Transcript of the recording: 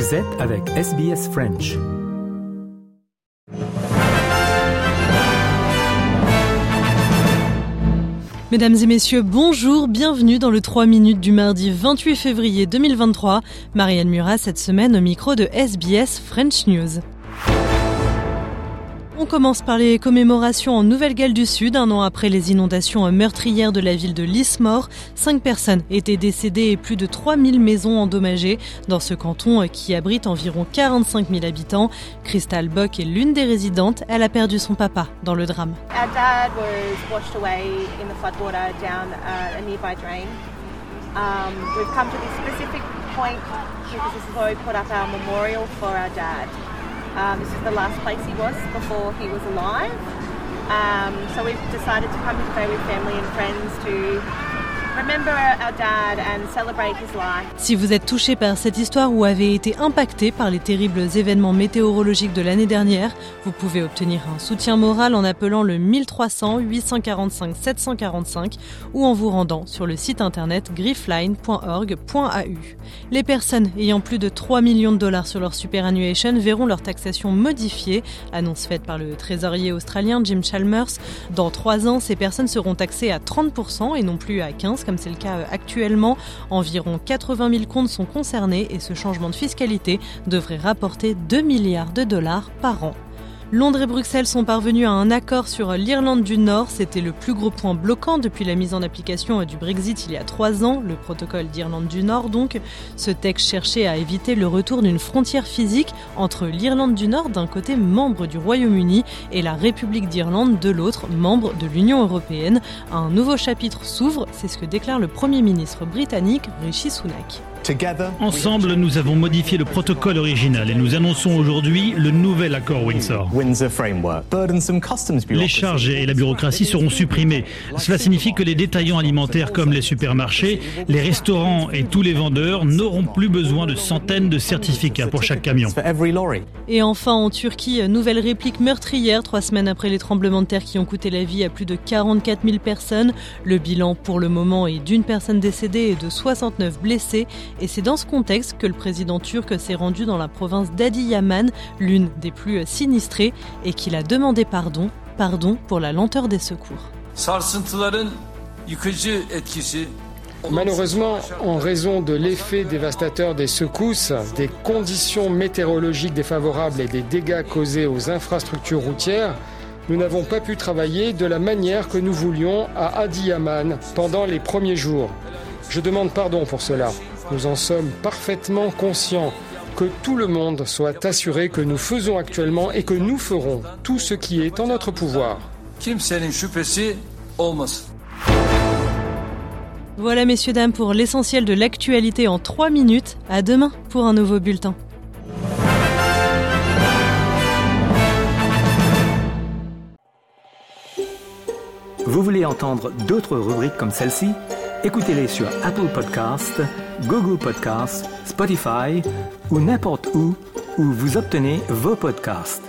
Vous êtes avec SBS French. Mesdames et messieurs, bonjour, bienvenue dans le 3 minutes du mardi 28 février 2023. Marianne Murat cette semaine au micro de SBS French News. On commence par les commémorations en Nouvelle-Galles du Sud. Un an après les inondations meurtrières de la ville de Lismore, cinq personnes étaient décédées et plus de 3000 maisons endommagées dans ce canton qui abrite environ 45 000 habitants. Crystal Bock est l'une des résidentes. Elle a perdu son papa dans le drame. Um, we've come to this specific point because this is where we put up our memorial for our dad. Um, this is the last place he was before he was alive. Um, so we've decided to come today with family and friends to Si vous êtes touché par cette histoire ou avez été impacté par les terribles événements météorologiques de l'année dernière, vous pouvez obtenir un soutien moral en appelant le 1300 845 745 ou en vous rendant sur le site internet griffline.org.au. Les personnes ayant plus de 3 millions de dollars sur leur superannuation verront leur taxation modifiée, annonce faite par le trésorier australien Jim Chalmers. Dans 3 ans, ces personnes seront taxées à 30% et non plus à 15% comme c'est le cas actuellement. Environ 80 000 comptes sont concernés et ce changement de fiscalité devrait rapporter 2 milliards de dollars par an. Londres et Bruxelles sont parvenus à un accord sur l'Irlande du Nord. C'était le plus gros point bloquant depuis la mise en application du Brexit il y a trois ans, le protocole d'Irlande du Nord donc. Ce texte cherchait à éviter le retour d'une frontière physique entre l'Irlande du Nord d'un côté membre du Royaume-Uni et la République d'Irlande de l'autre membre de l'Union européenne. Un nouveau chapitre s'ouvre, c'est ce que déclare le Premier ministre britannique Rishi Sunak. Ensemble, nous avons modifié le protocole original et nous annonçons aujourd'hui le nouvel accord Windsor. Les charges et la bureaucratie seront supprimées. Cela signifie que les détaillants alimentaires comme les supermarchés, les restaurants et tous les vendeurs n'auront plus besoin de centaines de certificats pour chaque camion. Et enfin, en Turquie, nouvelle réplique meurtrière trois semaines après les tremblements de terre qui ont coûté la vie à plus de 44 000 personnes. Le bilan pour le moment est d'une personne décédée et de 69 blessés. Et c'est dans ce contexte que le président turc s'est rendu dans la province d'Adiyaman, l'une des plus sinistrées, et qu'il a demandé pardon, pardon pour la lenteur des secours. Malheureusement, en raison de l'effet dévastateur des secousses, des conditions météorologiques défavorables et des dégâts causés aux infrastructures routières, nous n'avons pas pu travailler de la manière que nous voulions à Adiyaman pendant les premiers jours. Je demande pardon pour cela. Nous en sommes parfaitement conscients que tout le monde soit assuré que nous faisons actuellement et que nous ferons tout ce qui est en notre pouvoir. Voilà messieurs dames pour l'essentiel de l'actualité en 3 minutes. À demain pour un nouveau bulletin. Vous voulez entendre d'autres rubriques comme celle-ci? Écoutez-les sur Apple Podcasts, Google Podcasts, Spotify ou n'importe où où vous obtenez vos podcasts.